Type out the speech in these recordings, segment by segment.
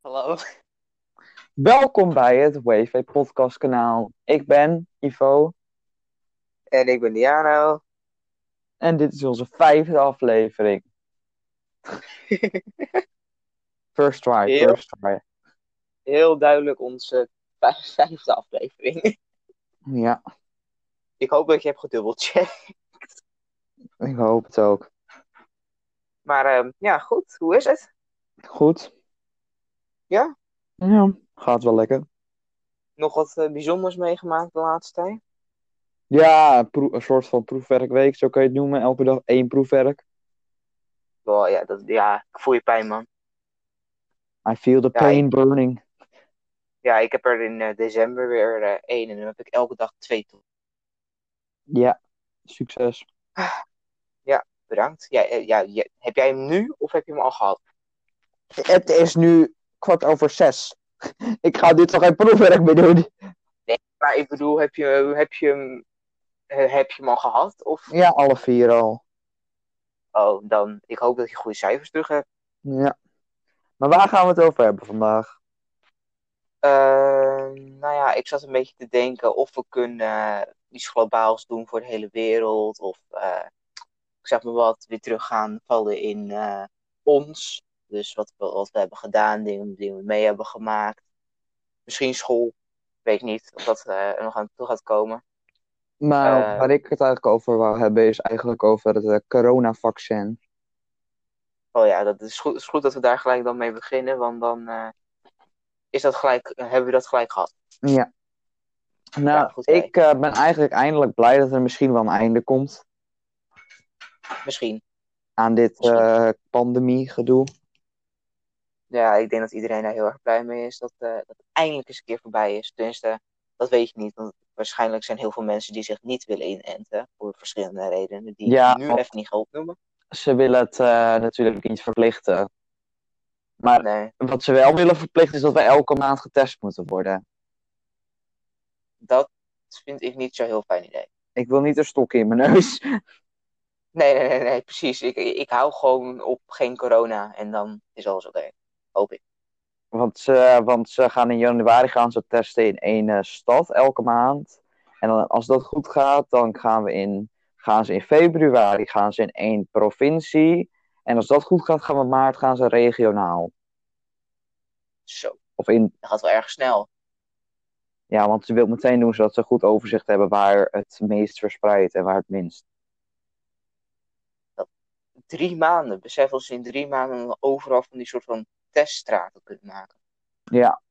Hallo. Welkom bij het Wave Podcast kanaal. Ik ben Ivo En ik ben Diano. en dit is onze vijfde aflevering. First try, Heel. first try. Heel duidelijk onze vijf- vijfde aflevering. Ja, Ik hoop dat je hebt gedubbelcheckt. ik hoop het ook. Maar ehm, ja, goed. Hoe is het? Goed? Ja? Ja, gaat wel lekker. Nog wat eh, bijzonders meegemaakt de laatste tijd? Ja, een, soort van proefwerkweek, zo kan je het noemen. Elke dag één proefwerk. Oh, ja, dat, ja, ik voel je pijn, man. I feel the Ja, pain burning. Ja, ik heb er in eh, december weer eh, één en dan heb ik elke dag twee toe. Ja, succes. Bedankt. Ja, ja, ja, heb jij hem nu of heb je hem al gehad? Het is nu kwart over zes. Ik ga dit toch geen proefwerk meer doen? Maar ik bedoel, heb je, heb je, hem, heb je hem al gehad? Of, Ja, alle vier al. oh, dan, ik hoop dat je goede cijfers terug hebt. Ja. Maar waar gaan we het over hebben vandaag? Ehm, nou ja, ik zat een beetje te denken of we kunnen iets globaals doen voor de hele wereld. Of eh, ik zeg maar wat, weer terug gaan vallen in eh, ons. Dus wat we, wat we hebben gedaan, dingen die we mee hebben gemaakt. Misschien school. Ik weet niet of dat eh, er nog aan toe gaat komen. Maar Eh, waar ik het eigenlijk over wou hebben, is eigenlijk over het eh, coronavaccin. Oh ja, dat is goed, is goed dat we daar gelijk dan mee beginnen. Want dan is dat gelijk, hebben we dat gelijk gehad. Ja. Nou, Ja, goed idee. ik ben eigenlijk eindelijk blij dat er misschien wel een einde komt Misschien. aan dit Misschien. eh pandemie-gedoe. Ja, ik denk dat iedereen daar heel erg blij mee is dat, eh, dat het eindelijk eens een keer voorbij is. Tenminste, dat weet je niet. Want waarschijnlijk zijn heel veel mensen die zich niet willen inenten. Voor verschillende redenen. Die Ja, ik nu even niet ga opnoemen. Ze willen het eh, natuurlijk niet verplichten. Maar Nee, wat ze wel willen verplichten is dat wij elke maand getest moeten worden. dat vind ik niet zo'n heel fijn idee. Ik wil niet een stok in mijn neus. Nee, nee, nee, nee precies. Ik, ik hou gewoon op geen corona. En dan is alles oké. Hoop ik. Want ze, want ze gaan in januari gaan ze testen in één eh, stad elke maand. En dan, als dat goed gaat, dan gaan, we in, gaan ze in februari gaan ze in één provincie. En als dat goed gaat, gaan we maart gaan ze regionaal. Zo, Of in, dat gaat wel erg snel. ja, want ze wil meteen doen zodat ze goed overzicht hebben waar het meest verspreidt en waar het minst. Drie maanden. Besef als ze in drie maanden overal van die soort van teststraten kunnen maken. Ja.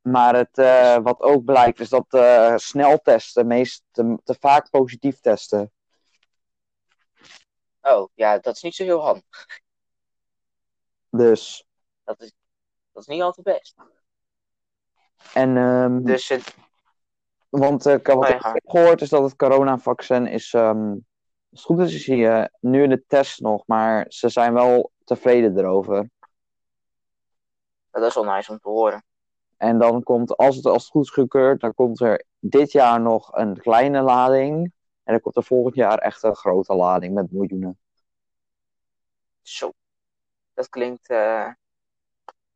Maar het, eh, wat ook blijkt is dat eh sneltesten meest te, te vaak positief testen. Oh, ja, dat is niet zo heel handig. Dus. Dat is, dat is niet altijd best. En ehm, Dus het, Want eh, wat Nee, ik heb gehoord is dat het coronavaccin is. ehm, als het goed is, is hij eh, nu in de test nog, maar ze zijn wel tevreden erover. Dat is wel nice om te horen. En dan komt, als het, als het goed is gekeurd, dan komt er dit jaar nog een kleine lading. En dan komt er volgend jaar echt een grote lading met miljoenen. Zo. Dat klinkt eh,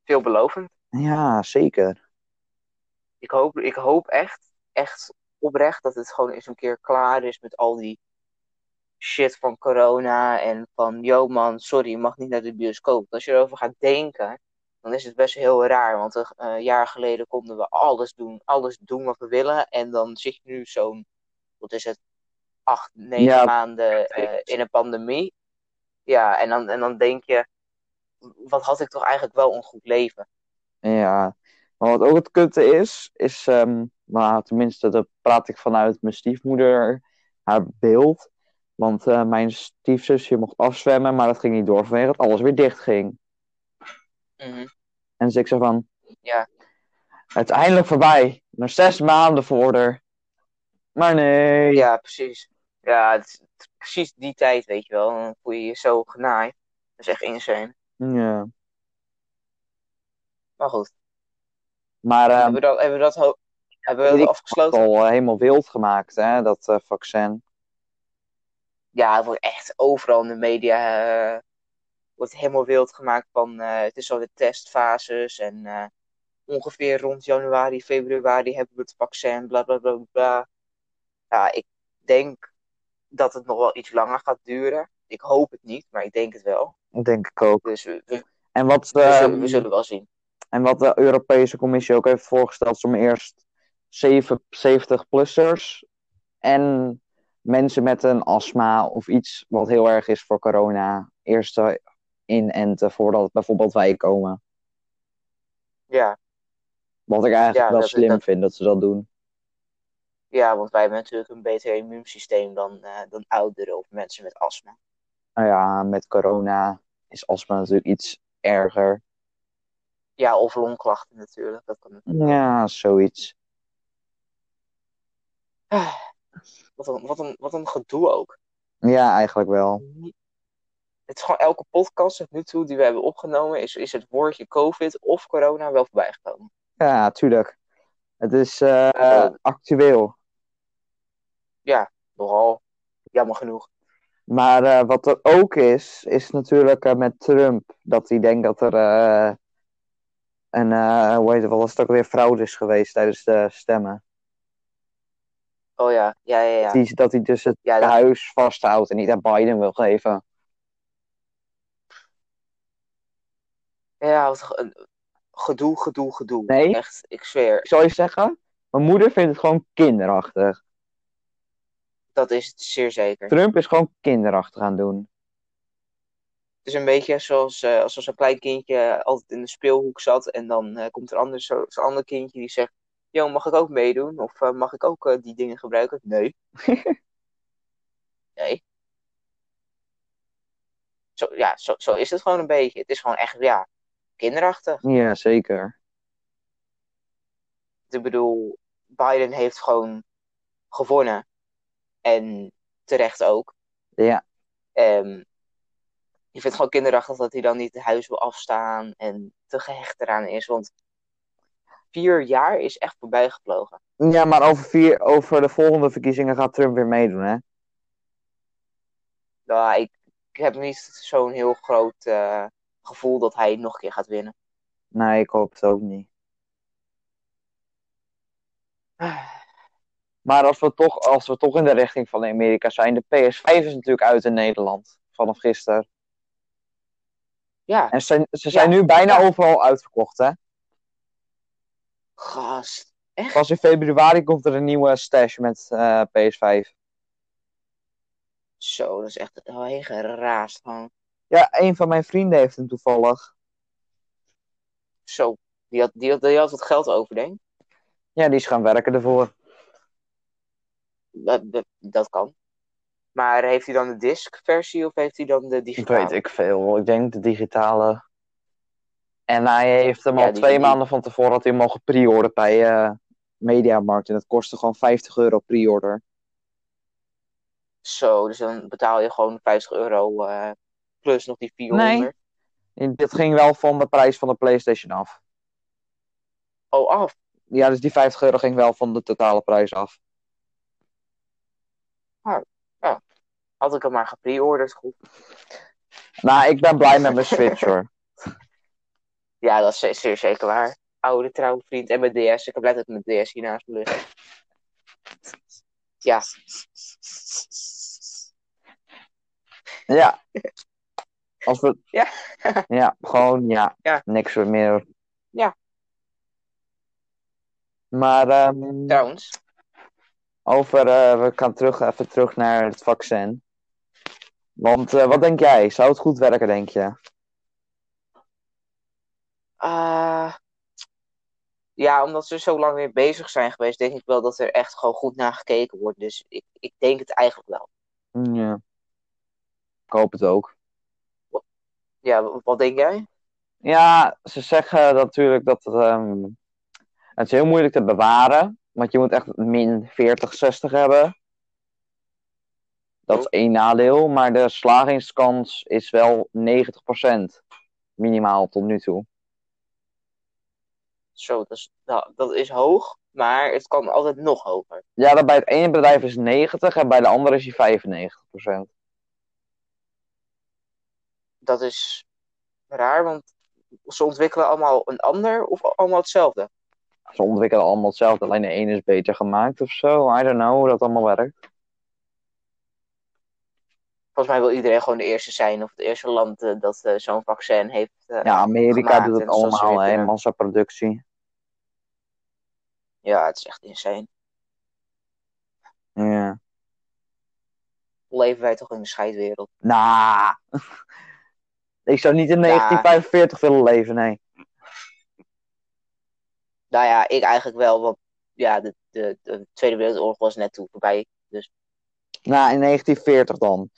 veelbelovend. Ja, zeker. Ik hoop, ik hoop echt, echt oprecht dat het gewoon eens een keer klaar is met al die shit van corona. En van, yo man, sorry, je mag niet naar de bioscoop. Als je erover gaat denken, dan is het best heel raar. Want een jaar geleden konden we alles doen, alles doen wat we willen. En dan zit je nu zo'n, wat is het, acht, negen Ja. maanden eh, in een pandemie. Ja, en dan, en dan denk je, wat had ik toch eigenlijk wel een goed leven? Ja. Maar wat ook het kutte is, is, ehm, nou, tenminste, dat praat ik vanuit mijn stiefmoeder, haar beeld. Want eh, mijn stiefzusje mocht afzwemmen, maar dat ging niet door vanwege dat alles weer dicht ging. Mhm. En dus ik zei van, Ja. het is eindelijk voorbij. Nog zes maanden voor er. Maar nee. Ja, precies. Ja, het is, het is precies die tijd, weet je wel. Dan voel je je zo genaaid. Dat is echt insane. Ja. Maar goed, Maar ehm, hebben we dat, hebben we dat, hebben we dat ik afgesloten? al eh, helemaal wild gemaakt, hè, dat eh, vaccin. Ja, het wordt echt overal in de media eh, wordt helemaal wild gemaakt van eh, het is al de testfases en eh, ongeveer rond januari, februari hebben we het vaccin, bla bla bla bla. Ja, ik denk dat het nog wel iets langer gaat duren. Ik hoop het niet, maar ik denk het wel. Denk ik ook. Dus we, En wat, we ehm, zullen, we zullen wel zien. En wat de Europese Commissie ook heeft voorgesteld, is om eerst 70-plussers en mensen met een astma of iets wat heel erg is voor corona, eerst te inenten voordat bijvoorbeeld wij komen. Ja, Wat ik eigenlijk Ja, wel dat- slim dat- vind dat ze dat doen. ja, want wij hebben natuurlijk een beter immuunsysteem dan, eh, dan ouderen of mensen met astma. Nou ja, met corona is astma natuurlijk iets erger. Ja, of longklachten natuurlijk. Dat kan natuurlijk. Ja, zoiets. Ah, Wat een, wat, een, wat een gedoe ook. Ja, eigenlijk wel. Het is gewoon elke podcast tot nu toe die we hebben opgenomen, is, is het woordje COVID of corona wel voorbij gekomen. Ja, tuurlijk. Het is eh, Ja. actueel. Nogal, jammer genoeg. Maar eh, wat er ook is, is natuurlijk eh, met Trump. Dat hij denkt dat er eh, een, eh, hoe heet het, wat was het ook weer, fraude is geweest tijdens de stemmen. Oh ja, ja, ja, ja. Die, dat hij dus het Ja, dat- huis vasthoudt en niet aan Biden wil geven. Ja, wat een- gedoe, gedoe, gedoe. Nee. Echt, ik zweer, Ik zal je zeggen, mijn moeder vindt het gewoon kinderachtig. dat is het zeer zeker. Trump is gewoon kinderachtig aan doen. Het is een beetje zoals, eh als zo'n klein kindje altijd in de speelhoek zat en dan eh, komt er anders zo- zo'n ander kindje die zegt, yo, mag ik ook meedoen? Of eh, mag ik ook eh, die dingen gebruiken? Nee. nee. Zo, ja, zo, zo is het gewoon een beetje. Het is gewoon echt, ja, kinderachtig. Ja, zeker. Ik bedoel, Biden heeft gewoon gewonnen. En terecht ook. Ja, Ehm ik vind het gewoon kinderachtig dat hij dan niet het huis wil afstaan en te gehecht eraan is. Want vier jaar is echt voorbij gevlogen. ja maar over, vier, over de volgende verkiezingen gaat Trump weer meedoen, hè? Nou, ik, ik heb niet zo'n heel groot eh, gevoel dat hij nog een keer gaat winnen. Nee, ik hoop het ook niet. Maar als we, toch, als we toch in de richting van Amerika zijn, de PS5 is natuurlijk uit in Nederland vanaf gisteren. Ja, En ze zijn, ze zijn Ja, nu bijna ja. overal uitverkocht, hè? gast. Pas in februari komt er een nieuwe stash met eh, PS5. Zo, dat is echt heel geraast gewoon. Ja, een van mijn vrienden heeft hem toevallig. Zo, die had, die, had, die had wat geld over, denk ik. Ja, die is gaan werken ervoor. Dat, dat, dat kan. Maar heeft hij dan de disc-versie of heeft hij dan de digitale? Weet ik veel. Ik denk de digitale. En hij heeft hem Ja, al twee die- maanden van tevoren had hij hem mogen pre-orderen bij eh Mediamarkt. En dat kostte gewoon 50 euro pre-order. Zo, dus dan betaal je gewoon 50 euro eh, plus nog die 400. En Dit ging wel van de prijs van de PlayStation af. Oh, af. Ja, dus die 50 euro ging wel van de totale prijs af. Had ik hem maar gepreorderd, goed. Nou, ik ben blij met mijn Switch hoor. Ja, dat is ze- zeer zeker waar. Oude trouwe vriend en mijn DS. Ik heb letterlijk mijn DS hier naast me liggen. Ja. Ja. Als we... Ja. ja, gewoon ja. Ja. Niks meer. Ja. Maar ehm, Trouwens, over, eh, we gaan terug, even terug naar het vaccin. Want eh, wat denk jij? Zou het goed werken, denk je? eh, ja, omdat ze zo lang weer bezig zijn geweest, denk ik wel dat er echt gewoon goed naar gekeken wordt. Dus ik, ik denk het eigenlijk wel. Ja. Ik hoop het ook. Ja, wat denk jij? Ja, ze zeggen natuurlijk dat het, ehm, het is heel moeilijk te bewaren. Want je moet echt min 40, 60 hebben. Dat is één nadeel. Maar de slagingskans is wel 90%. Minimaal tot nu toe. Zo, dat is, nou, dat is hoog, maar het kan altijd nog hoger. Ja, dat bij het ene bedrijf is 90 en bij de andere is hij 95%. Dat is raar, want ze ontwikkelen allemaal een ander of allemaal hetzelfde. Ze ontwikkelen allemaal hetzelfde, alleen de ene is beter gemaakt of zo. I don't know hoe dat allemaal werkt. Volgens mij wil iedereen gewoon de eerste zijn of het eerste land eh, dat eh, zo'n vaccin heeft. eh, Ja, Amerika gemaakt doet het allemaal, hè, massaproductie. Ja, het is echt insane. Ja. Leven wij toch in de scheidwereld? Nou, ik zou niet in 1945 willen leven, nee. Nou ja, ik eigenlijk wel, want ja, de, de, de Tweede Wereldoorlog was net toe voorbij. Dus Nou, in 1940 dan.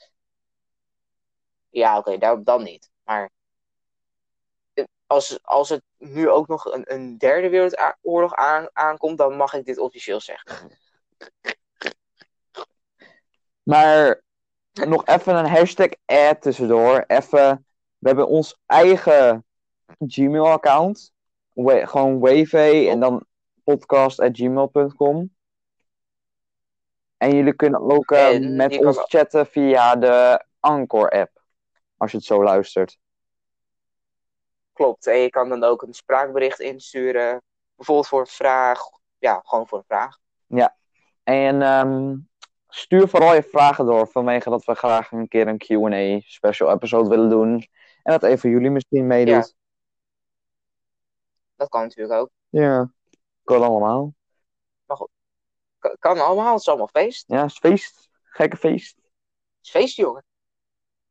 ja, oké, daar dan niet. Maar als, als het nu ook nog een, een derde wereldoorlog aan, aankomt, dan mag ik dit officieel zeggen. Maar nog even een hashtag ad tussendoor. Even, we hebben ons eigen Gmail-account. Gewoon wave en dan podcast.gmail.com. En jullie kunnen ook eh, En met ons ook- chatten via de Anchor-app. Als je het zo luistert. Klopt. En je kan dan ook een spraakbericht insturen. Bijvoorbeeld voor een vraag. Ja, gewoon voor een vraag. En ehm, stuur vooral je vragen door. Vanwege dat we graag een keer een QA special episode willen doen. En dat even jullie misschien meedoet. Dat kan natuurlijk ook. Ja, kan allemaal. Kan, kan allemaal, het is allemaal feest. Ja, het is feest. Gekke feest. Het is feest, jongen.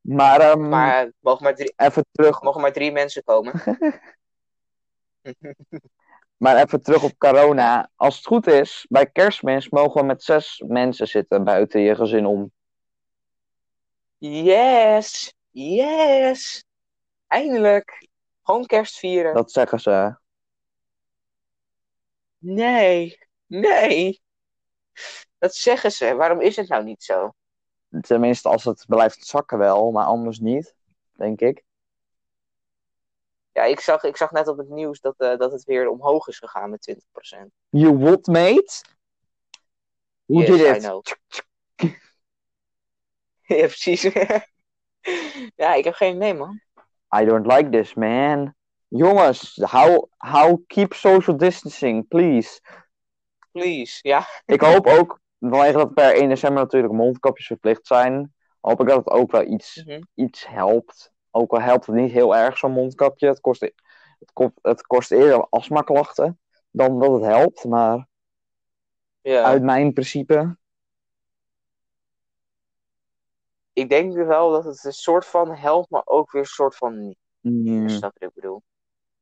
Maar, ehm, Maar eh, mogen maar drie, even terug, mogen maar drie mensen komen. maar even terug op corona. Als het goed is, bij kerstmis mogen we met zes mensen zitten buiten je gezin om. Yes! Yes! Eindelijk! Gewoon kerst vieren. Dat zeggen ze. Nee! Nee! Dat zeggen ze. Waarom is het nou niet zo? Tenminste, als het blijft zakken wel, maar anders niet, denk ik. Ja, ik zag, ik zag net op het nieuws dat, eh, dat het weer omhoog is gegaan met 20%. You what, mate? Hoe Yes, did it? ja, precies. ja, ik heb geen idee, man. I don't like this, man. Jongens, how, how keep social distancing, please. Please. Ja, Ik hoop ook, vanwege dat per 1 december natuurlijk mondkapjes verplicht zijn, hoop ik dat het ook wel iets, Mhm. iets helpt. Ook al helpt het niet heel erg, zo'n mondkapje. Het kost, het, kost, het kost eerder astmaklachten dan dat het helpt, maar ja. uit mijn principe. Ik denk wel dat het een soort van helpt, maar ook weer een soort van niet. Ja, Snap je wat ik bedoel?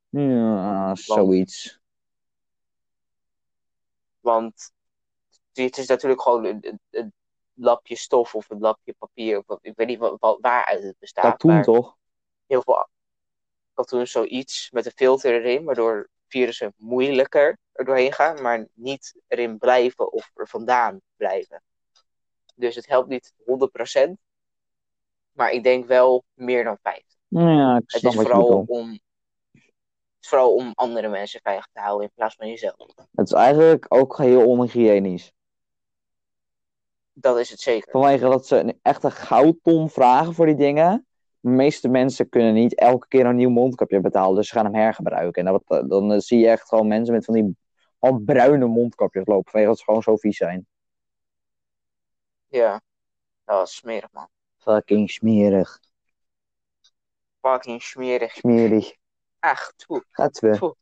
ja zoiets. Want het is natuurlijk gewoon een, een, een lapje stof of een lapje papier. Of, ik weet niet wat, wat- waaruit het bestaat. Katoen toch? heel veel katoen zoiets met een filter erin, waardoor virussen moeilijker er doorheen gaan, maar niet erin blijven of er vandaan blijven. Dus het helpt niet 100%, maar ik denk wel meer dan 50. Ja, ik Het is vooral om, vooral om andere mensen veilig te houden in plaats van jezelf. Het is eigenlijk ook heel onhygiënisch. Dat is het zeker. Vanwege dat ze een echte goudton vragen voor die dingen. De meeste mensen kunnen niet elke keer een nieuw mondkapje betalen, dus ze gaan hem hergebruiken. En dat, dan eh, zie je echt gewoon mensen met van die al bruine mondkapjes lopen, vanwege dat ze gewoon zo vies zijn. Ja, dat is smerig man. Fucking smerig. Fucking smerig. Smerig. Ach, toe, Gaat we.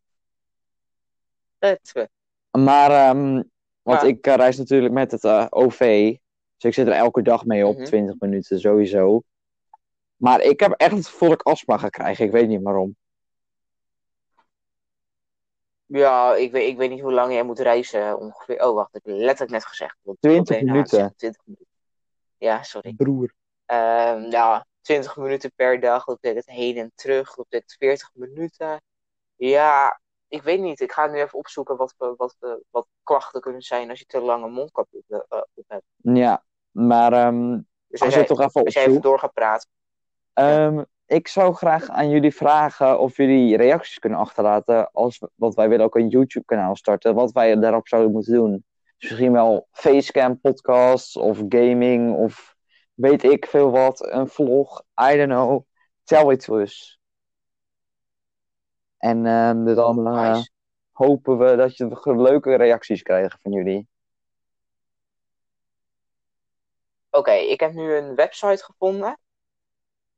het we. Maar, ehm, want ik eh, reis natuurlijk met het eh, OV. Dus ik zit er elke dag mee op, Mhm. 20 minuten sowieso. Maar ik heb echt het gevoel dat ik astma ga krijgen. Ik weet niet waarom. Ja, ik weet, ik weet niet hoe lang jij moet reizen ongeveer. Oh, wacht, ik heb letterlijk net gezegd. Wat- 20 wat ben je nou minuten. zeggen? 20 minuten. Ja, sorry. Broer. Ehm ja, 20 minuten per dag, dat betekent heen en terug, dat betekent 40 minuten. Ja, ik weet niet. Ik ga nu even opzoeken wat, wat, wat, wat klachten kunnen zijn als je te lange mondkap op, eh, op hebt. Ja, maar ehm, Dus als als je jij, toch even als jij even opzoekt. door gaat praten. Ehm, ik zou graag aan jullie vragen of jullie reacties kunnen achterlaten. Als, want wij willen ook een YouTube-kanaal starten. Wat wij daarop zouden moeten doen. Dus misschien wel facecam podcasts of gaming of weet ik veel wat. Een vlog. I don't know. Tell it to us. En ehm, dan eh, Nice. hopen we dat je leuke reacties krijgt van jullie. Oké, ik heb nu een website gevonden.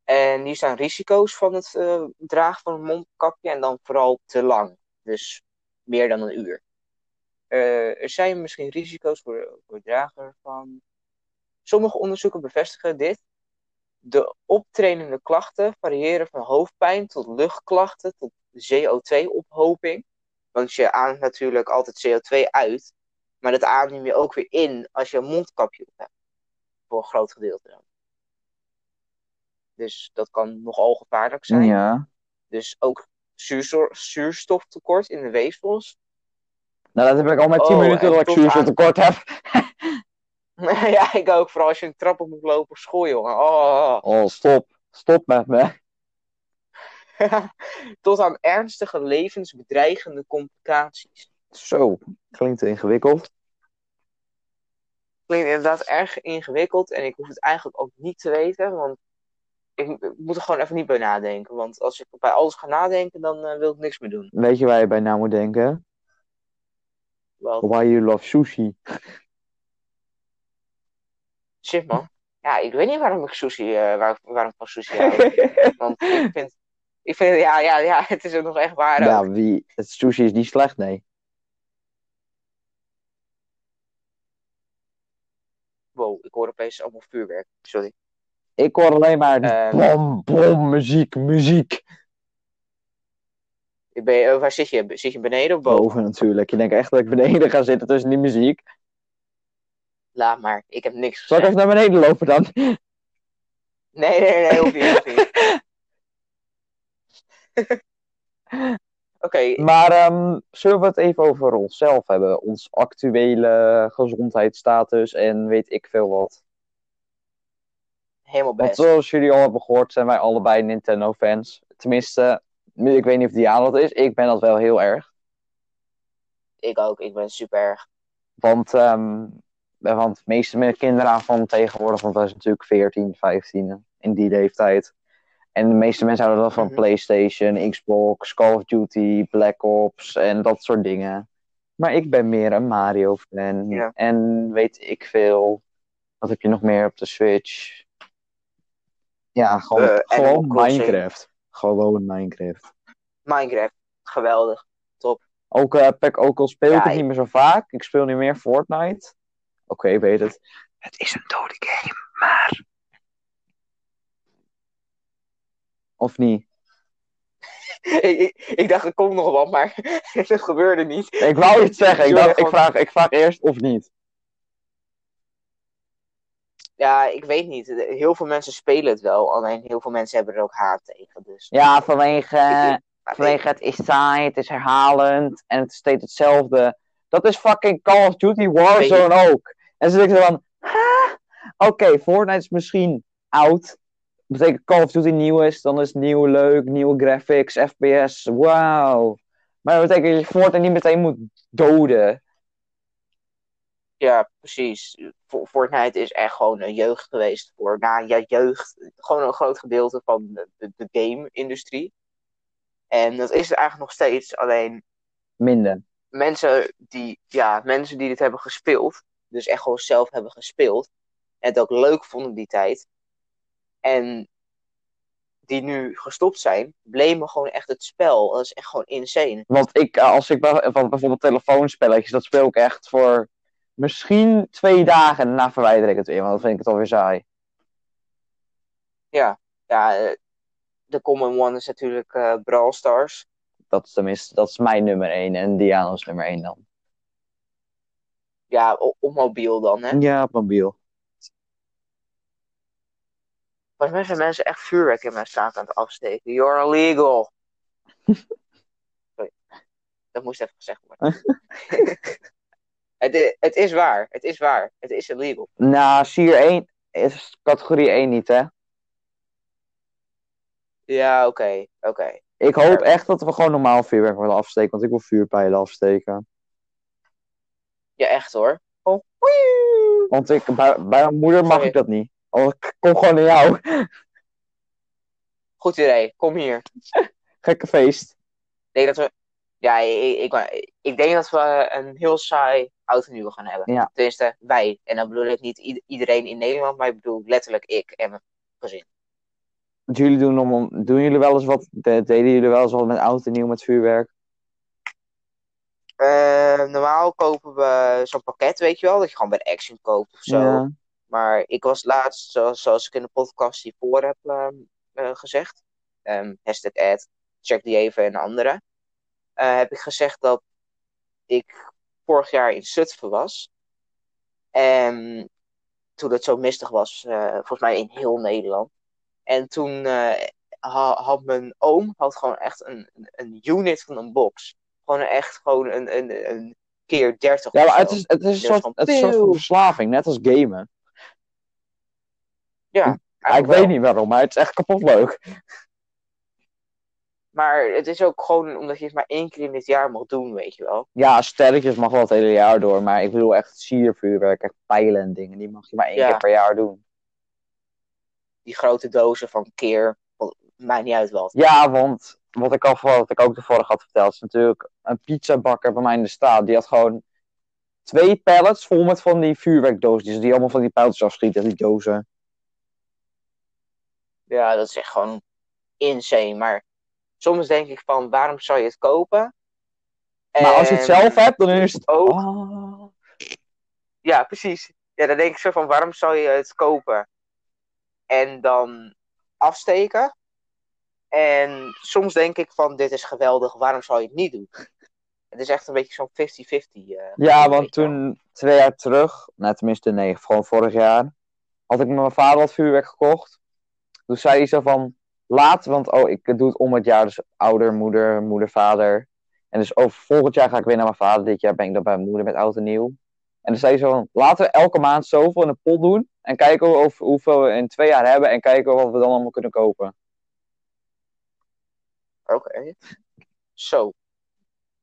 En hier staan risico's van het eh, dragen van een mondkapje. En dan vooral te lang. Dus meer dan een uur. Eh, er zijn misschien risico's voor, voor het dragen van. Sommige onderzoeken bevestigen dit. De optredende klachten variëren van hoofdpijn tot luchtklachten tot CO2-ophoping. Want je ademt natuurlijk altijd CO2 uit. Maar dat adem je ook weer in als je een mondkapje op hebt. Voor een groot gedeelte dan. Dus dat kan nogal gevaarlijk zijn. Ja. Dus ook zuursto- zuurstoftekort in de weefsels. Nou, dat heb ik al met 10 Oh, minuten en dat ik zuurstoftekort heb. ja, ik ook. Vooral als je een trap op moet lopen, school, jongen. Oh. Oh, stop. Stop met me. Tot aan ernstige levensbedreigende complicaties. Zo, klinkt ingewikkeld. Klinkt inderdaad erg ingewikkeld en ik hoef het eigenlijk ook niet te weten, want ik, moet er gewoon even niet bij nadenken. Want als ik bij alles ga nadenken, dan eh, wil ik niks meer doen. Weet je waar je bij na moet denken? Wel, Why you love sushi. Shit man. Ja, ik weet niet waarom ik sushi, eh, waar, waarom ik van sushi hou. Want ik vind, ik vind, ja, ja, ja, het is ook nog echt waar. ook. Ja, wie, het sushi is niet slecht, nee. Wow, ik hoor opeens allemaal vuurwerk. Sorry. Ik hoor alleen maar Ehm. bom, bom, muziek, muziek. Ben, eh, waar zit je? Zit je beneden of boven? Boven natuurlijk. Je denkt echt dat ik beneden ga zitten tussen die muziek. Laat maar, ik heb niks Zal ik gezegd. even naar beneden lopen dan? Nee, nee, nee, hoef niet. Oké, Maar ehm, zullen we het even over onszelf hebben? Ons actuele gezondheidsstatus en weet ik veel wat. helemaal Want best. zoals jullie al hebben gehoord, zijn wij allebei Nintendo-fans. Tenminste, ik weet niet of Diana dat is. Ik ben dat wel heel erg. Ik ook, ik ben super erg. Want, ehm, want de meeste me- kinderen van tegenwoordig, want wij zijn natuurlijk 14, 15 in die leeftijd. En de meeste mensen houden dan van Mhm. PlayStation, Xbox, Call of Duty, Black Ops en dat soort dingen. Maar ik ben meer een Mario-fan. Ja. En weet ik veel. Wat heb je nog meer op de Switch? Ja, gewoon, Eh, gewoon. Minecraft. Gewoon Minecraft. Minecraft, geweldig. Ook, eh, Pek, ook al speel ik Ja, het ik- niet meer zo vaak. Ik speel nu meer Fortnite. Oké, ik weet het. Het is een dode game, maar... Of niet? ik, ik, ik dacht, er komt nog wat, maar dat gebeurde niet. Ik wou iets zeggen. Ik, dacht, ik, vraag, ik vraag eerst of niet. Ja, ik weet niet. Heel veel mensen spelen het wel, alleen heel veel mensen hebben er ook haat tegen. Dus. Ja, vanwege, vanwege het is saai, het is herhalend en het is steeds hetzelfde. Dat is fucking Call of Duty Warzone ook. En ze denken van, "Huh? oké, Fortnite is misschien oud. Dat betekent Call of Duty nieuw is, dan is het nieuw leuk, nieuwe graphics, FPS, wauw. Maar dat betekent dat je Fortnite niet meteen moet doden. Ja, precies. Fo- Fortnite is echt gewoon een jeugd geweest voor, nou ja, jeugd, gewoon een groot gedeelte van de, de, game-industrie. En dat is het eigenlijk nog steeds, alleen Minder. mensen die, ja, mensen die dit hebben gespeeld, dus echt gewoon zelf hebben gespeeld, en het ook leuk vonden die tijd, en die nu gestopt zijn, blamen gewoon echt het spel. Dat is echt gewoon insane. Want ik, eh, als ik van bijvoorbeeld telefoonspelletjes, dat speel ik echt voor misschien twee dagen en daarna verwijder ik het weer, want dan vind ik het alweer saai. Ja, eh, de common one is natuurlijk eh, Brawl Stars. Dat is tenminste, dat is mijn nummer één en Diana's nummer één dan. Ja, op, mobiel dan, hè. Ja, op mobiel. Volgens mij zijn mensen echt vuurwerk in mijn straat aan het afsteken. You're illegal. Sorry. Dat moest even gezegd worden. het, het is waar. Het is waar. Het is illegal. Nou, Sier 1 is categorie 1 niet, hè? Ja, oké. Oké. Ik hoop echt dat we gewoon normaal vuurwerk willen afsteken, want ik wil vuurpijlen afsteken. Ja, echt hoor. Oh. Want ik, bij, bij mijn moeder mag Sorry. ik dat niet. Oh, ik kom gewoon naar jou. Goed idee. Kom hier. Gekke feest. denk dat we, ja, ik, ik, ik denk dat we een heel saai oud en nieuw gaan hebben. Ja. Tenminste, wij. En dan bedoel ik niet iedereen in Nederland, maar ik bedoel letterlijk ik en mijn gezin. Jullie doen, om, doen jullie wel eens wat, de- deden jullie wel eens wat met oud en nieuw met vuurwerk? Eh, normaal kopen we zo'n pakket, weet je wel, dat je gewoon bij de Action koopt of zo. Ja. Maar ik was laatst, zoals, zoals ik in de podcast hiervoor heb ehm, eh, gezegd, ehm hashtag ad, check die even en andere, eh, heb ik gezegd dat ik vorig jaar in Zutphen was. En toen het zo mistig was, eh, volgens mij in heel Nederland. En toen ha- had mijn oom had gewoon echt een, een unit van een box. Gewoon echt gewoon een, een, een keer 30 Ja, maar het is, het is een Dus soort, het is een soort van verslaving, net als gamen. Ja, ik weet wel. niet waarom, maar het is echt kapot leuk. Maar het is ook gewoon omdat je het maar één keer in het jaar mag doen, weet je wel. Ja, sterretjes mag wel het hele jaar door, maar ik bedoel echt siervuurwerk, echt pijlen en dingen, die mag je maar één Ja. keer per jaar doen. Die grote dozen van keer, maakt niet uit wat. Ja, want wat ik, al, wat ik ook de vorige had verteld, is natuurlijk een pizzabakker bij mij in de staat. Die had gewoon twee pallets vol met van die vuurwerkdoosjes. Die allemaal van die pijltjes afschieten, die dozen. Ja, dat is echt gewoon insane. Maar soms denk ik van, waarom zou je het kopen? Maar als je het En zelf hebt, dan is het... ook- Oh. Ja, precies. Ja, dan denk ik zo van, waarom zou je het kopen? En dan afsteken. En soms denk ik van, dit is geweldig, waarom zou je het niet doen? Het is echt een beetje zo'n 50-50. eh, Ja, want wel. toen, twee jaar terug, nou tenminste nee, gewoon vorig jaar, had ik met mijn vader wat vuurwerk gekocht. Toen zei hij zo van, laat, want oh, ik doe het om het jaar, dus ouder, moeder, moeder, vader. En dus over volgend jaar ga ik weer naar mijn vader, dit jaar ben ik dan bij mijn moeder met oud en nieuw. En toen zei hij zo van, laten we elke maand zoveel in een pot doen en kijken of, hoeveel we in twee jaar hebben en kijken wat we dan allemaal kunnen kopen. Oké. Zo.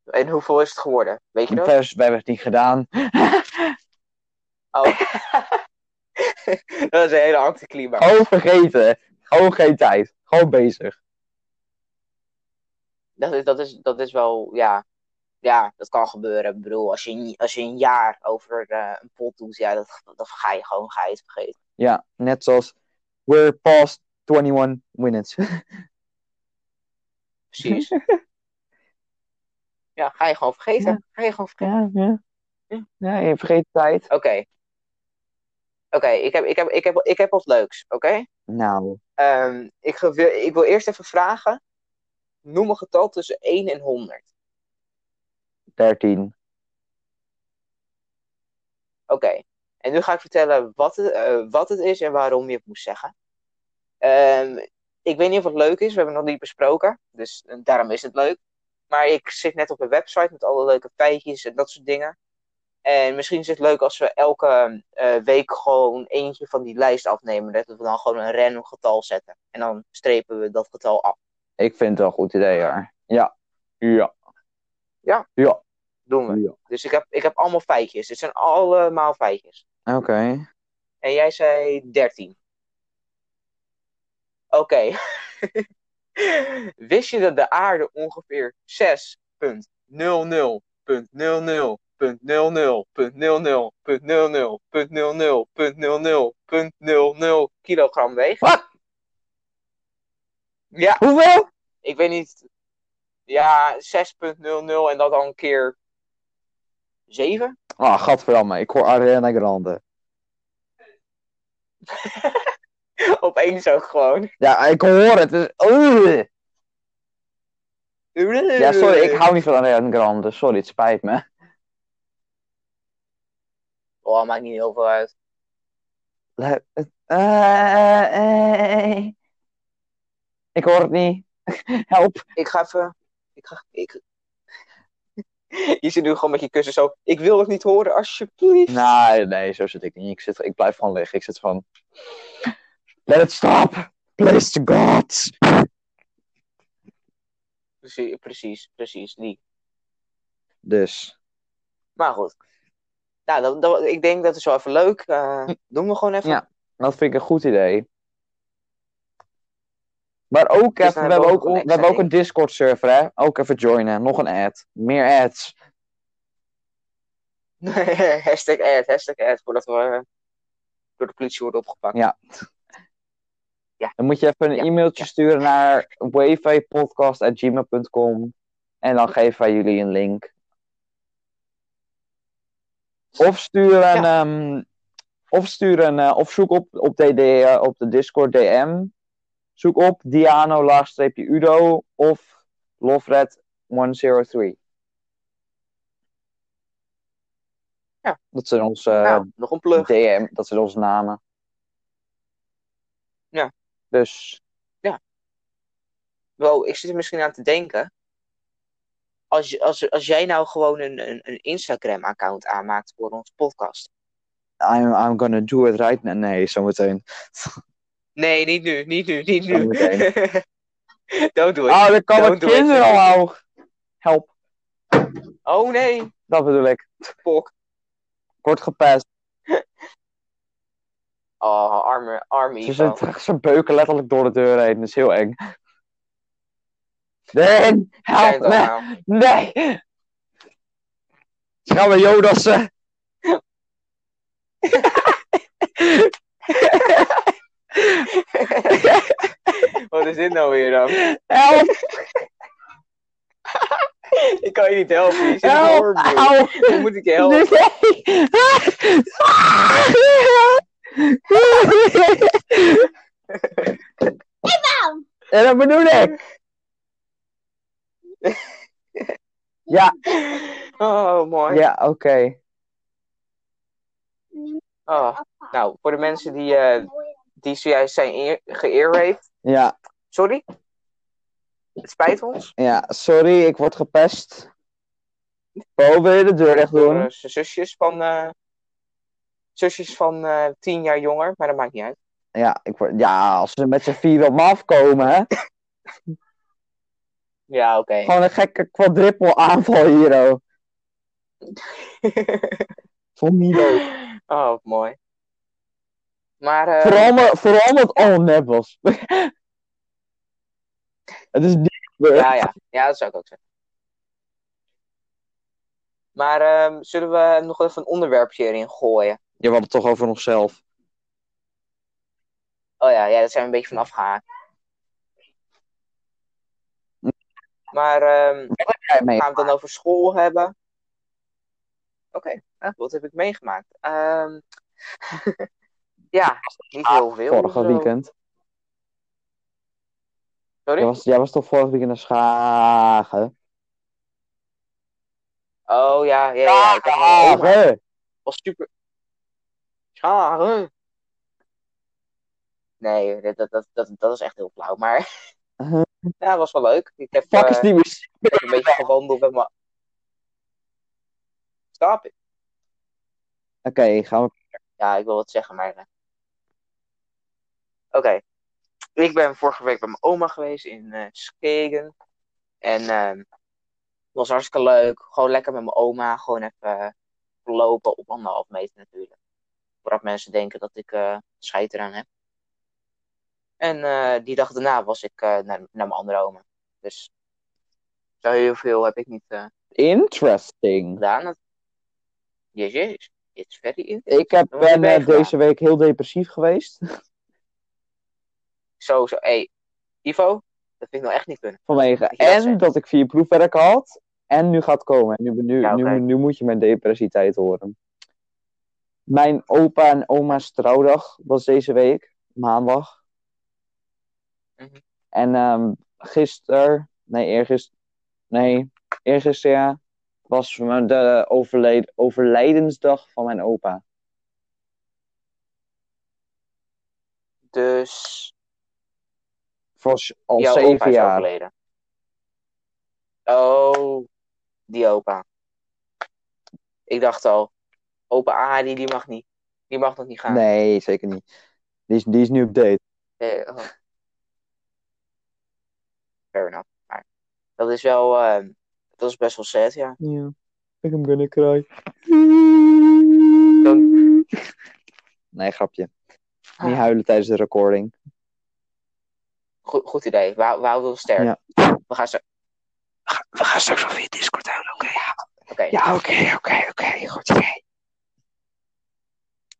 En hoeveel is het geworden? Weet je dat? Wij hebben het niet gedaan. Oh. dat is een hele anticlimax. Gewoon vergeten. Gewoon geen tijd. Gewoon bezig. Dat, is, dat, is, dat is wel, ja. Ja, dat kan gebeuren. Ik bedoel, als je, een- als je een jaar over eh, een pot doet, ja, dat, dat ga je gewoon ga je het vergeten. Ja, net zoals we're past 21 minutes. Precies. ja, ga je gewoon vergeten. Ja. Ga je gewoon vergeten. Ja, ja. Ja. Je vergeet tijd. Oké. Oké, ik, heb, ik, heb, ik, heb, ik heb wat leuks, oké? Nou, Ehm, ik, wil, ik wil eerst even vragen. Noem een getal tussen 1 en 100. 13. Oké, en nu ga ik vertellen wat het, eh, wat het is en waarom je het moest zeggen. Ehm, ik weet niet of het leuk is, we hebben het nog niet besproken, dus eh, daarom is het leuk. Maar ik zit net op een website met alle leuke feitjes en dat soort dingen. En misschien is het leuk als we elke eh, week gewoon eentje van die lijst afnemen. Dat we dan gewoon een random getal zetten. En dan strepen we dat getal af. Ik vind het wel een goed idee, hoor. Ja. Ja. Ja? Ja. Doen we. ja. Dus ik heb, ik heb allemaal feitjes. Dit zijn allemaal feitjes. Oké. En jij zei 13. Oké. Wist je dat de aarde ongeveer 6.00.00.00.00.00.00.00.00 kilogram weegt? Wat? Ja, Hoeveel? ik weet niet. Ja, 6.00 en dat dan een keer 7? Ah, gadverdamme. Ik hoor Ariana Grande. Opeens ook gewoon. Ja, ik hoor het. Ugh. Ja, sorry. Ik hou niet van Ariana Grande. Sorry, het spijt me. Oh, maakt niet heel veel uit. Le- het- eh, eh, Ik hoor het niet. Help. Ik ga even. Ik ga. Ik... Je zit nu gewoon met je kussen zo. Ik wil het niet horen, alsjeblieft. Nee, nee, zo zit ik niet. Ik, zit, ik blijf gewoon liggen. Ik zit gewoon... Let it stop. Please to God. Precies, precies, precies. Die. Dus. Maar goed. Nou, dat, dat- ik denk dat is wel even leuk. Eh doen we gewoon even. Ja. Dat vind ik een goed idee. Maar ook Dus even, we hebben ook, we ook een we hebben ook een Discord server, hè? Ook even joinen. Nog een ad. Meer ads. hashtag ad, hashtag ad, voordat we eh, door de politie worden opgepakt. Ja. Ja. Dan moet je even een Ja, e-mailtje sturen naar wafipodcast.gmail.com en dan geven wij jullie een link. Of stuur een, of stuur een, eh, of zoek op, op, DD, eh, op de Discord DM. Zoek op Diano laagstreepje Udo of Lovred 103. Ja. Dat zijn onze nou, nog een plug. DM, dat zijn onze namen. Ja. Dus Wel, ik zit er misschien aan te denken. Als, als, als jij nou gewoon een, een, een Instagram-account aanmaakt voor onze podcast. I'm, I'm gonna do it right now. Nee, zometeen. Nee, niet nu, niet nu, niet nu. Don't do it. Oh, dan komen kinderen omhoog. Help, Oh nee, dat bedoel ik. pok. Ik word gepest. Oh, arme, arme Ze, Ivo. ze, ze beuken letterlijk door de deur heen. Dat is heel eng. Nee, Zijn help me. Nee. Ze gaan we Jodassen. Wat is dit nou weer dan? Help, Ik kan je niet helpen. Je zit help. Hoe moet ik je helpen? En dat bedoel ik. Ja, Oh, mooi. ja, oké. Oh. Nou, voor de mensen die, eh, die zojuist zijn geëerraped. Ja, Sorry. Het spijt ons. ja, sorry, ik word gepest. Oh, wil je de deur Door doen? eh, zijn zusjes van... eh, zusjes van eh, tien jaar jonger. Maar dat maakt niet uit. Ja, ik word, ja, als ze met z'n vier op me afkomen, hè. Ja, oké. Gewoon een gekke quadruple aanval hier, oh. Van Milo. oh, mooi. Maar... eh, Vooral, me- vooral omdat het al nep was. het is niet gebeurd. Ja, ja. Ja, dat zou ik ook zeggen. Maar ehm, zullen we nog even een onderwerpje erin gooien? Je had het toch over onszelf. Oh ja, ja, daar zijn we een beetje van afgehaakt. Maar ehm, mee. gaan we het dan over school hebben? Oké, wat heb ik meegemaakt? Ehm, ja, niet heel veel. Vorige zo. weekend. Sorry? Jij was, jij was toch vorig weekend naar Schagen? Oh ja, ja, ja. Ik was super. Scharen. Nee, dat, dat, dat, dat, is echt heel flauw. Maar ja, was wel leuk. Ik heb, Fuck eh, is die muziek? ik heb een beetje gewandeld met mijn. Stop it. Oké, gaan we. Ja, ik wil wat zeggen, maar. eh. Oké. Ik ben vorige week bij mijn oma geweest in eh Skegen. En ehm, het was hartstikke leuk. Gewoon lekker met mijn oma. Gewoon even eh, lopen op anderhalf meter natuurlijk. Voordat mensen denken dat ik eh scheid eraan heb. En eh, die dag daarna was ik eh, naar, naar mijn andere oma. Dus zo heel veel heb ik niet Interesting. gedaan. Yes, yes. It's very interesting. Ik heb, ben deze week heel depressief geweest. Zo, zo. Hey, Ivo, dat vind ik nou echt niet kunnen. Vanwege Dat je dat en dat ik vier proefwerk had. En nu gaat komen. Nu, nu, Ja, nu, nu moet je mijn depressiteit horen. Mijn opa en oma's trouwdag was deze week. Maandag. Mhm. En ehm gisteren. Nee, eergisteren. Nee, eergisteren ja. Was de overled, overlijdensdag van mijn opa. Dus Voor s- al jouw opa zeven is jaar. overleden. Oh, die opa. Ik dacht al, opa Adi, die mag niet. Die mag nog niet gaan. Nee, zeker niet. Die is, die is nu op date. Eh, oh. Fair enough. Maar dat is wel, eh, dat is best wel sad, ja. Ja. Ik am gonna cry. Nee, grapje. Niet Ah. huilen tijdens de recording. Goed, goed idee. We, we houden ons sterk. Ja. We gaan straks... We gaan straks wel via Discord houden, oké? Oké, Ja, oké, oké, oké. Goed idee.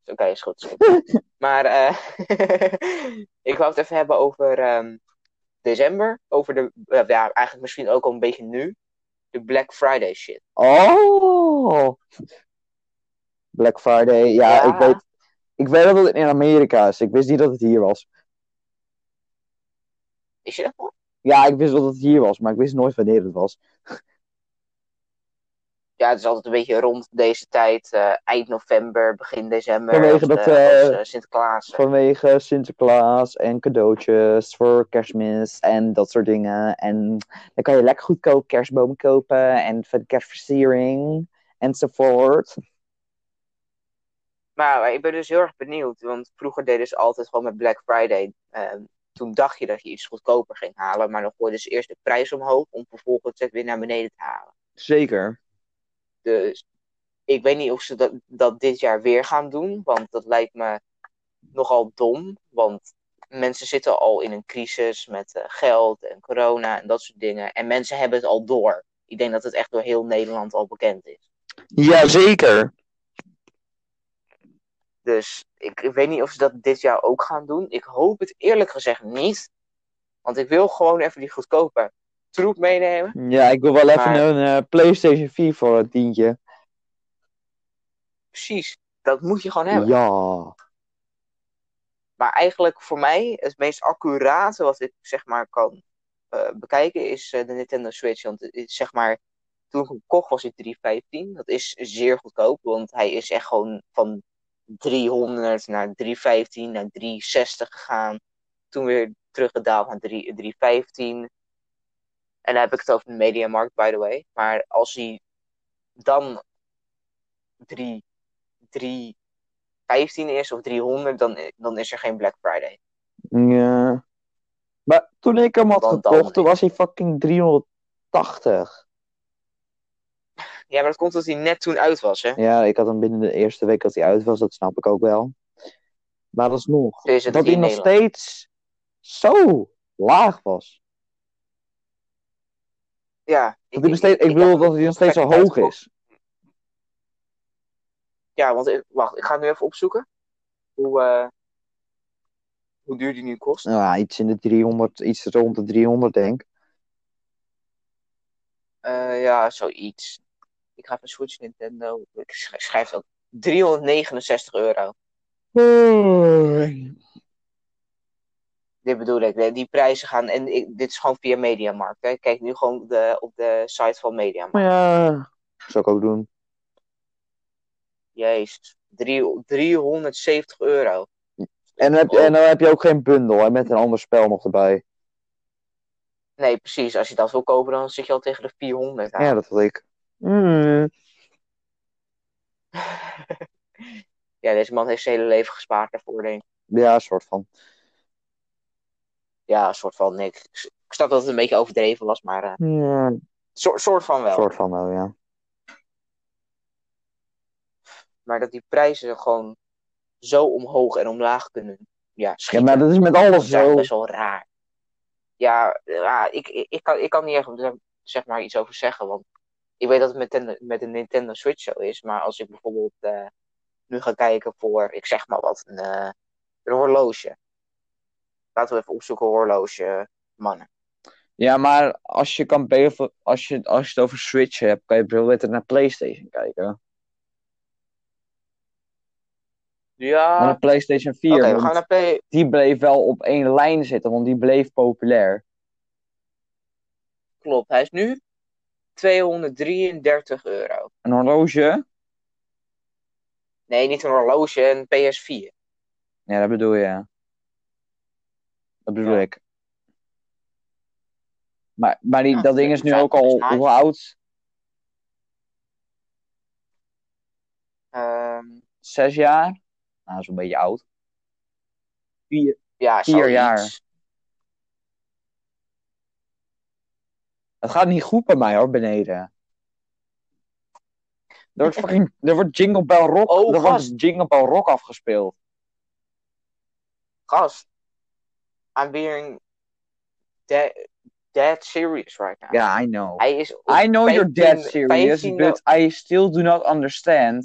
Oké, is goed. Is goed. maar eh, ik wou het even hebben over ehm, december. Over de, eh, ja, eigenlijk misschien ook al een beetje nu. De Black Friday shit. Oh! Black Friday, ja, Ja. ik weet... Ik weet dat het in Amerika is. Ik wist niet dat het hier was. Is je dat wel? Ja, ik wist dat het hier was, maar ik wist nooit wanneer het was. Ja, het is altijd een beetje rond deze tijd. eh, eind november, begin december. Vanwege dat, de- eh, eh, Sinterklaas. Vanwege Sinterklaas en cadeautjes voor kerstmis en dat soort dingen. En dan kan je lekker goedkoop kerstbomen kopen en voor de kerstversiering enzovoort. Maar ik ben dus heel erg benieuwd, want vroeger deden ze altijd gewoon met Black Friday. Ehm, toen dacht je dat je iets goedkoper ging halen, maar dan gooiden ze eerst de prijs omhoog om vervolgens het weer naar beneden te halen. Zeker. Dus ik weet niet of ze dat, dat dit jaar weer gaan doen, want dat lijkt me nogal dom. Want mensen zitten al in een crisis met eh, geld en corona en dat soort dingen. En mensen hebben het al door. Ik denk dat het echt door heel Nederland al bekend is. Ja, zeker. Dus ik weet niet of ze dat dit jaar ook gaan doen. Ik hoop het eerlijk gezegd niet. Want ik wil gewoon even die goedkope troep meenemen. Ja, ik wil wel even een eh, PlayStation 4 voor een tientje. Precies, dat moet je gewoon hebben. Ja. Maar eigenlijk voor mij het meest accurate wat ik zeg maar kan eh, bekijken is eh, de Nintendo Switch. Want het zeg maar, toen ik hem kocht was hij 315. Dat is zeer goedkoop, want hij is echt gewoon van 300 naar 315 naar 360 gegaan. Toen weer teruggedaald naar 3, 315. En dan heb ik het over de Mediamarkt, by the way. Maar als hij dan 3, 315 is of 300, dan, dan is er geen Black Friday. Ja. Maar toen ik hem had dan- gekocht, toen was hij fucking 380. Ja, maar dat komt omdat hij net toen uit was, hè? Ja, ik had hem binnen de eerste week dat hij uit was, dat snap ik ook wel. Maar alsnog, Zo is het dat hij nog steeds zo laag was. Ja, Dat nog steeds, ik bedoel dat hij nog steeds zo hoog is. Ja, want ik- wacht, ik ga het nu even opzoeken. Hoe, eh, hoe duur die nu kost. Ja, iets in de 300, iets rond de 300 denk ik. Eh, ja, zoiets. Ik ga even Switch Nintendo. Ik sch- schrijf ook. 369 euro. Dit bedoel ik. Die prijzen gaan. En ik, dit is gewoon via Mediamarkt. Hè. Kijk nu gewoon de, op de site van Mediamarkt. Ja, zou ik ook doen. Jezus. Drie- 370 euro. En dan, heb, je- en dan heb je ook geen bundel hè, met een ander spel nog erbij. Nee, precies. Als je dat wil kopen, dan zit je al tegen de 400 aan. Ja, dat had ik. Mm. Ja, deze man heeft zijn hele leven gespaard daarvoor, denk ik. Ja, soort van. Ja, een soort van. Ik, ik snap dat het een beetje overdreven was, maar eh Ja, soort, soort van wel. soort van wel, ja. Maar dat die prijzen gewoon zo omhoog en omlaag kunnen ja, maar dat is met dat alles is eigenlijk zo. best wel raar. Ja, ja ik, ik, ik, kan, ik kan niet echt zeg- maar iets over zeggen, want ik weet dat het met, de- met de Nintendo Switch zo is, maar als ik bijvoorbeeld eh, nu ga kijken voor, ik zeg maar wat, een, eh, een horloge. Laten we even opzoeken horloge, mannen. Ja, maar als je kan als je, als je het over Switch hebt, kan je beter naar PlayStation kijken. Ja, Naar de PlayStation 4. oké, we gaan naar Play... Die bleef wel op één lijn zitten, want die bleef populair. Klopt, hij is nu 233 euro. Een horloge? Nee, niet een horloge, een PS4. Ja, dat bedoel je. Dat bedoel Ja. ik. Maar, maar die, Ja, dat ding is nu ook al hoe oud? Ehm, Zes jaar? Nou, dat is een beetje oud. Vier. ja, Vier jaar. Het gaat niet goed bij mij hoor, beneden. Er wordt, fucking, er wordt Jingle Bell Rock, Oh, er wordt Jingle Bell Rock afgespeeld. Gast, I'm being dead, dead serious right now. Yeah, I know. Op I know you're 15 dead serious, 15 but I still do not understand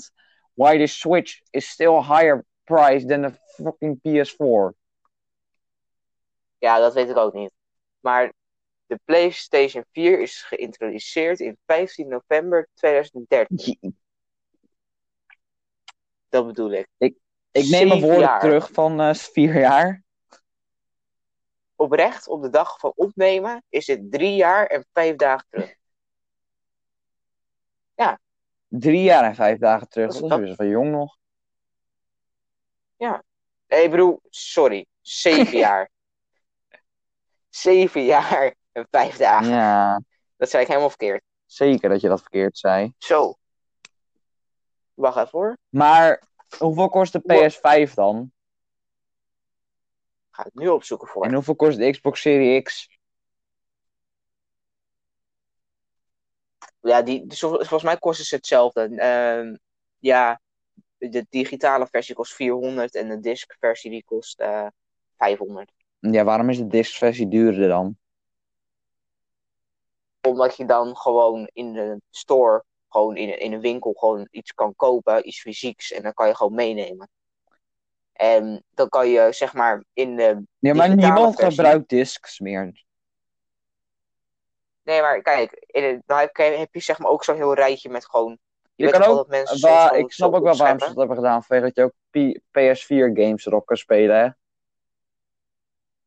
why the Switch is still higher priced than the fucking PS4. Ja, dat weet ik ook niet. Maar de PlayStation 4 is geïntroduceerd in 15 november 2013. Dat bedoel ik. Ik neem mijn woorden terug van eh, vier jaar. Oprecht, op de dag van opnemen is het drie jaar en vijf dagen terug. Drie jaar en vijf dagen terug. Dat is- Dat is best wel jong nog. Nee, ik bedoel, sorry, zeven jaar. Zeven jaar en vijf dagen. Ja, Dat zei ik helemaal verkeerd. zeker dat je dat verkeerd zei. Zo. Wacht even hoor. Maar hoeveel kost de PS5 dan? Ga het nu opzoeken voor. En hoeveel kost de Xbox Series X? Ja, die, dus vol- volgens mij kosten ze hetzelfde. Ehm, ja, de digitale versie kost 400 en de disc-versie die kost eh 500. Ja, waarom is de disc-versie duurder dan? Omdat je dan gewoon in de store, gewoon in, in een winkel, gewoon iets kan kopen, iets fysieks, en dan kan je gewoon meenemen. En dan kan je, zeg maar, in de. Ja, maar niemand versie. gebruikt discs meer. Nee, maar kijk, in de, dan heb je, heb je zeg maar ook zo'n heel rijtje met gewoon. Je, kan ook, dat mensen Waar, ik snap ook wel waarom ze dat hebben gedaan, vanwege dat je ook P- PS4 games erop kan spelen, hè?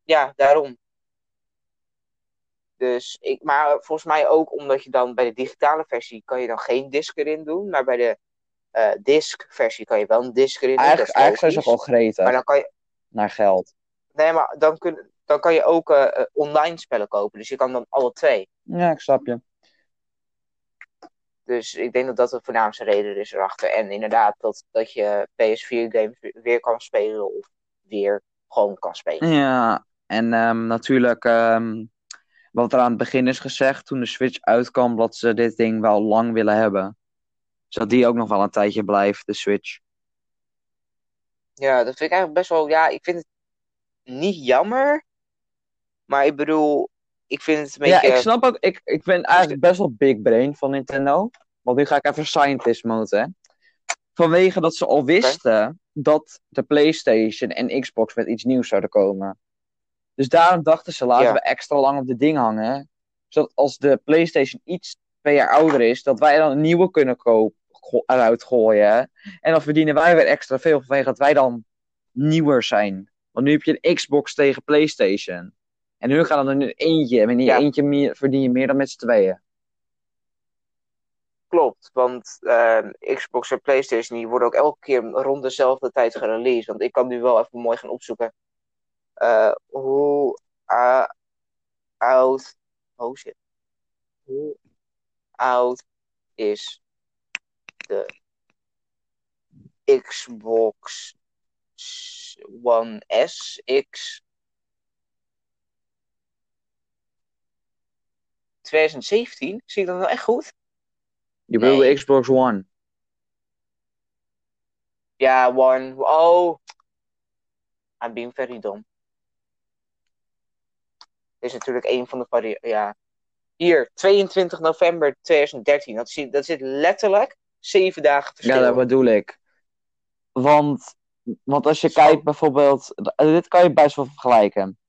Ja, daarom. Dus ik, maar volgens mij ook omdat je dan bij de digitale versie kan je dan geen disc erin doen, maar bij de eh disc versie kan je wel een disc erin doen. Eigenlijk, zijn ze gewoon gretig Maar dan kan je, naar geld. nee, maar dan, kun, dan kan je ook eh, eh, online spellen kopen. Dus je kan dan alle twee. Ja, ik snap je. Dus ik denk dat dat de voornaamste reden is erachter. En inderdaad, dat, dat je PS4 games weer kan spelen of weer gewoon kan spelen. Ja, en ehm, natuurlijk, ehm, wat er aan het begin is gezegd, toen de Switch uitkwam, dat ze dit ding wel lang willen hebben. Zodat die ook nog wel een tijdje blijft, de Switch. Ja, dat vind ik eigenlijk best wel. Ja, ik vind het niet jammer. Maar ik bedoel, ik vind het een Ja, beetje. ik snap ook, ik, ik ben eigenlijk best wel big brain van Nintendo. Want nu ga ik even scientist mode, hè. Vanwege dat ze al wisten dat de PlayStation en Xbox met iets nieuws zouden komen. Dus daarom dachten ze, laten Ja. we extra lang op dit ding hangen. Zodat als de PlayStation iets twee jaar ouder is, dat wij dan een nieuwe kunnen kopen, eruit gooien. En dan verdienen wij weer extra veel vanwege dat wij dan nieuwer zijn. Want nu heb je een Xbox tegen PlayStation. En nu gaan er een eentje. En in die Ja. eentje meer, verdien je meer dan met z'n tweeën. Klopt, want ehm, Xbox en PlayStation die worden ook elke keer rond dezelfde tijd gereleased. Want ik kan nu wel even mooi gaan opzoeken eh, hoe eh, oud. Oh shit. Hoe oud is de Xbox One S X 2017? Zie ik dat nou echt goed? Je bedoelt Nee. de Xbox One. Ja, One. Oh. I'm being very dumb. Dit is natuurlijk een van de vari... Ja. Hier, 22 november 2013. Dat, zie, dat zit letterlijk zeven dagen verschil. Ja, dat bedoel ik. Want, want als je Zo. kijkt bijvoorbeeld, dit kan je best wel vergelijken.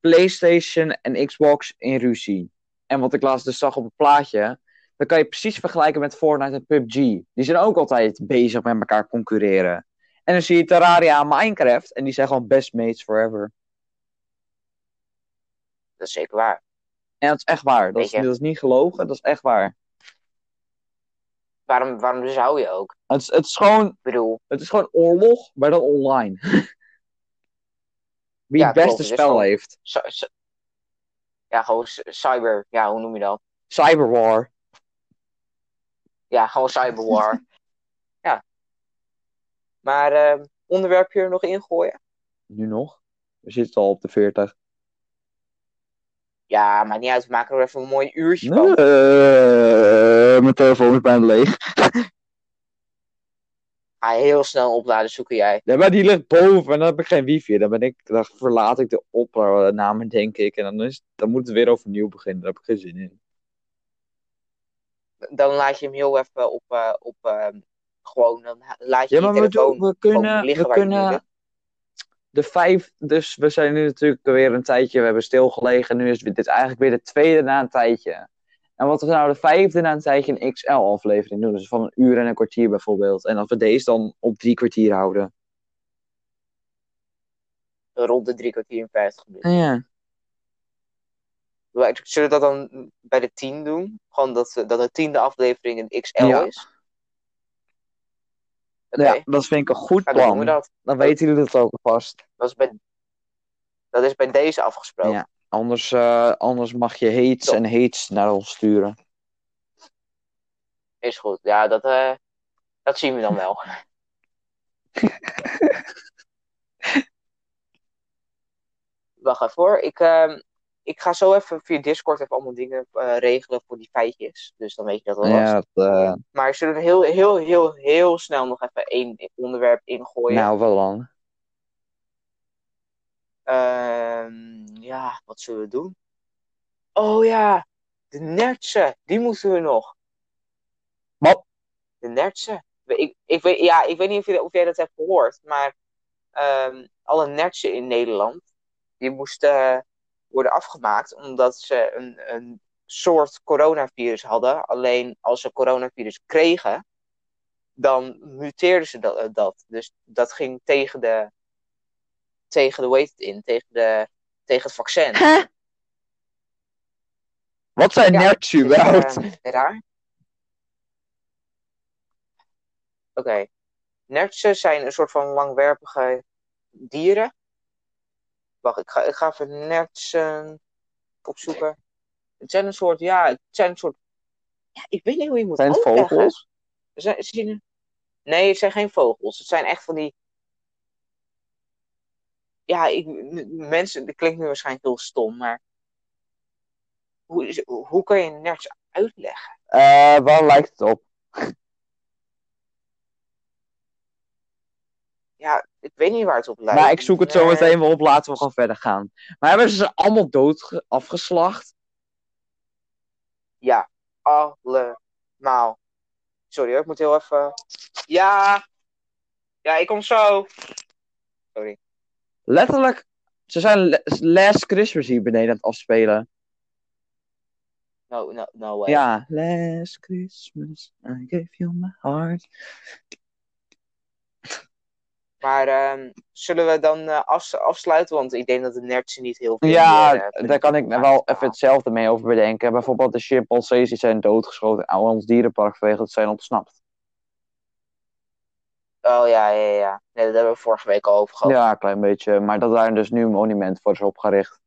PlayStation en Xbox in ruzie. En wat ik laatst dus zag op het plaatje, dan kan je precies vergelijken met Fortnite en PUBG. Die zijn ook altijd bezig met elkaar concurreren. En dan zie je Terraria en Minecraft en die zijn gewoon best mates forever. Dat is zeker waar. En dat is echt waar. Dat is, dat is niet gelogen, dat is echt waar. Waarom, waarom zou je ook? Het is, het is gewoon Ik bedoel, Het is gewoon oorlog, maar dan online. Wie Ja, het beste klopt, spel gewoon- heeft. ja, gewoon cyber... Ja, hoe noem je dat? Cyberwar. Ja, gewoon cyberwar. ja. Maar eh, onderwerpje er nog ingooien? Nu nog? We zitten al op de 40. Ja, maakt niet uit. We maken er even een mooi uurtje van. Eh, mijn telefoon is bijna leeg. Ga heel snel een oplader zoeken jij. Ja, maar die ligt boven en dan heb ik geen wifi. Dan, ben ik, dan verlaat ik de opname, denk ik. En dan, is, dan moet het weer overnieuw beginnen. Daar heb ik geen zin in. Dan laat je hem heel even op, eh, op ehm, gewoon, dan laat je Ja, je maar we, telefoon doen, we gewoon kunnen, liggen we je kunnen. De vijf. Dus we zijn nu natuurlijk weer een tijdje. We hebben stilgelegen. Nu is dit eigenlijk weer de tweede na een tijdje. En wat we nou de vijfde na een tijdje een XL-aflevering doen. Dus van een uur en een kwartier bijvoorbeeld. En dat we deze dan op drie kwartier houden. Rond de drie kwartier en vijftig minuten. Ja. Zullen we dat dan bij de tien doen? Gewoon dat, dat de tiende aflevering een XL Ja. is? Ja, dat vind ik een goed dan doen we plan. dat. Dan weten jullie dat ook alvast. Dat is bij, dat is bij deze afgesproken. Ja. Anders, eh, anders mag je hates Top. en hates naar ons sturen. Is goed. Ja, dat, eh, dat zien we dan wel. Wacht even hoor. Ik, ehm, ik ga zo even via Discord even allemaal dingen eh, regelen voor die feitjes. Dus dan weet je dat wel. Ja, dat, eh, Maar zullen we heel, heel, heel, heel snel nog even één onderwerp ingooien? nou, wel dan. Ehm, ja, wat zullen we doen? Oh ja, de nertsen. Die moeten we nog. Wat? De nertsen. Ik, ik, weet, ja, ik weet niet of, je, of jij dat hebt gehoord, maar ehm, alle nertsen in Nederland, die moesten worden afgemaakt omdat ze een, een soort coronavirus hadden. Alleen als ze coronavirus kregen, dan muteerden ze dat. dat. Dus dat ging tegen de, tegen de, het in, tegen, de, tegen het vaccin. Wat zijn Ja, nerds überhaupt? eh, raar. Oké. Nertsen zijn een soort van langwerpige dieren. Wacht, ik ga, ik ga even nertsen opzoeken. Het zijn een soort, ja, het zijn een soort. Ja, ik weet niet hoe je moet zijn het vogels? Zijn, zien Nee, het zijn geen vogels. Het zijn echt van die. Ja, ik, mensen, dat klinkt nu waarschijnlijk heel stom, maar. Hoe, is- hoe kan je een nerts uitleggen? Eh, waar lijkt het op? Ja, ik weet niet waar het op lijkt. Maar ik zoek het zo meteen wel op, laten we gewoon verder gaan. Maar hebben ze ze allemaal dood ge- afgeslacht? Ja, allemaal. Sorry hoor, ik moet heel even. Ja! Ja, ik kom zo. Sorry. Letterlijk, ze zijn Last Christmas hier beneden aan het afspelen. No, no, no way. Ja. Last Christmas, I gave you my heart. Maar ehm, zullen we dan eh, afs- afsluiten? Want ik denk dat de nerds niet heel veel Ja, meer, eh, daar kan ik wel even hetzelfde mee over bedenken. Bijvoorbeeld de chimpansees die zijn doodgeschoten aan ons dierenpark vanwege dat ze zijn ontsnapt. Oh ja, ja, ja. Nee, dat hebben we vorige week al over gehad. Ja, een klein beetje. Maar dat daar dus nu een monument voor is opgericht.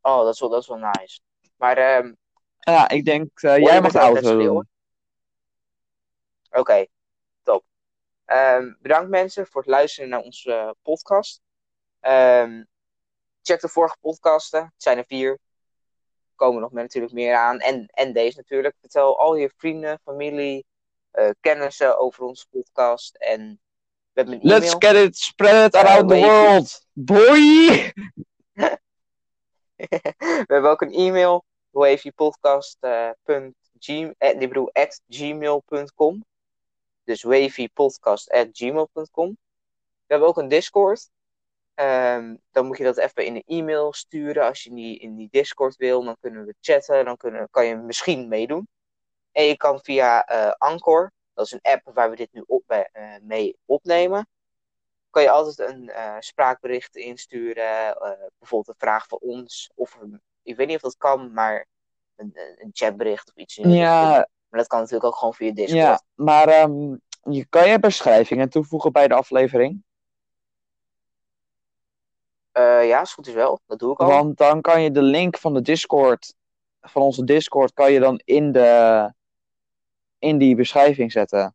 Oh, dat is wel, dat is wel nice. Maar ehm, Ja, ik denk, eh, jij mag de auto doen. Oké. Ehm, bedankt mensen voor het luisteren naar onze eh, podcast. Ehm, check de vorige podcasten. Het zijn er vier. Er komen nog meer, natuurlijk meer aan. En, en deze natuurlijk. Vertel al je vrienden, familie, eh, kennissen over onze podcast. En we hebben een. Let's get it, spread it Eh, around the world. Boy! we hebben ook een e-mail. wavypodcast.gmail eh, bedoel, at gmail.com. Dus wavypodcast.gmail.com. We hebben ook een Discord. Ehm, dan moet je dat even in een e-mail sturen. Als je in die, in die Discord wil, dan kunnen we chatten. Dan kunnen, kan je misschien meedoen. En je kan via eh, Anchor, dat is een app waar we dit nu op, eh, mee opnemen. Kan je altijd een eh, spraakbericht insturen. bijvoorbeeld een vraag voor ons. Of een- ik weet niet of dat kan, maar een, een chatbericht of iets. in. Ja, Maar dat kan natuurlijk ook gewoon via Discord. ja, maar ehm, je kan je beschrijvingen toevoegen bij de aflevering. Eh, ja, is goed is wel. Dat doe ik al. Want dan kan je de link van de Discord, van onze Discord, kan je dan in de in die beschrijving zetten.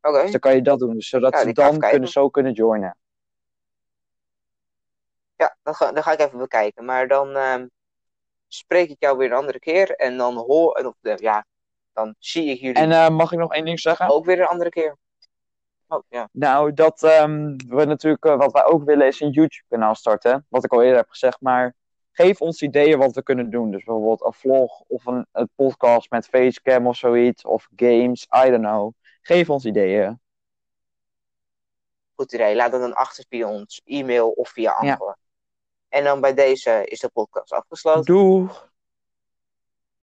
Oké. Dus dan kan je dat doen, dus zodat Ja, ze dan kunnen, zo kunnen joinen. Ja, dan ga, dan ga ik even bekijken. Maar dan ehm, spreek ik jou weer een andere keer. En dan hoor. en Of, ja, dan zie ik jullie En eh, mag ik nog één ding zeggen? ook weer een andere keer. Oh, ja. Nou, dat ehm, we natuurlijk, eh, wat wij ook willen, is een YouTube-kanaal starten. Wat ik al eerder heb gezegd, maar geef ons ideeën wat we kunnen doen. Dus bijvoorbeeld een vlog of een, een podcast met facecam of zoiets, of games, I don't know. Geef ons ideeën. Goed idee. Laat het dan achter via ons e-mail of via Ja. En dan bij deze is de podcast afgesloten. Doeg!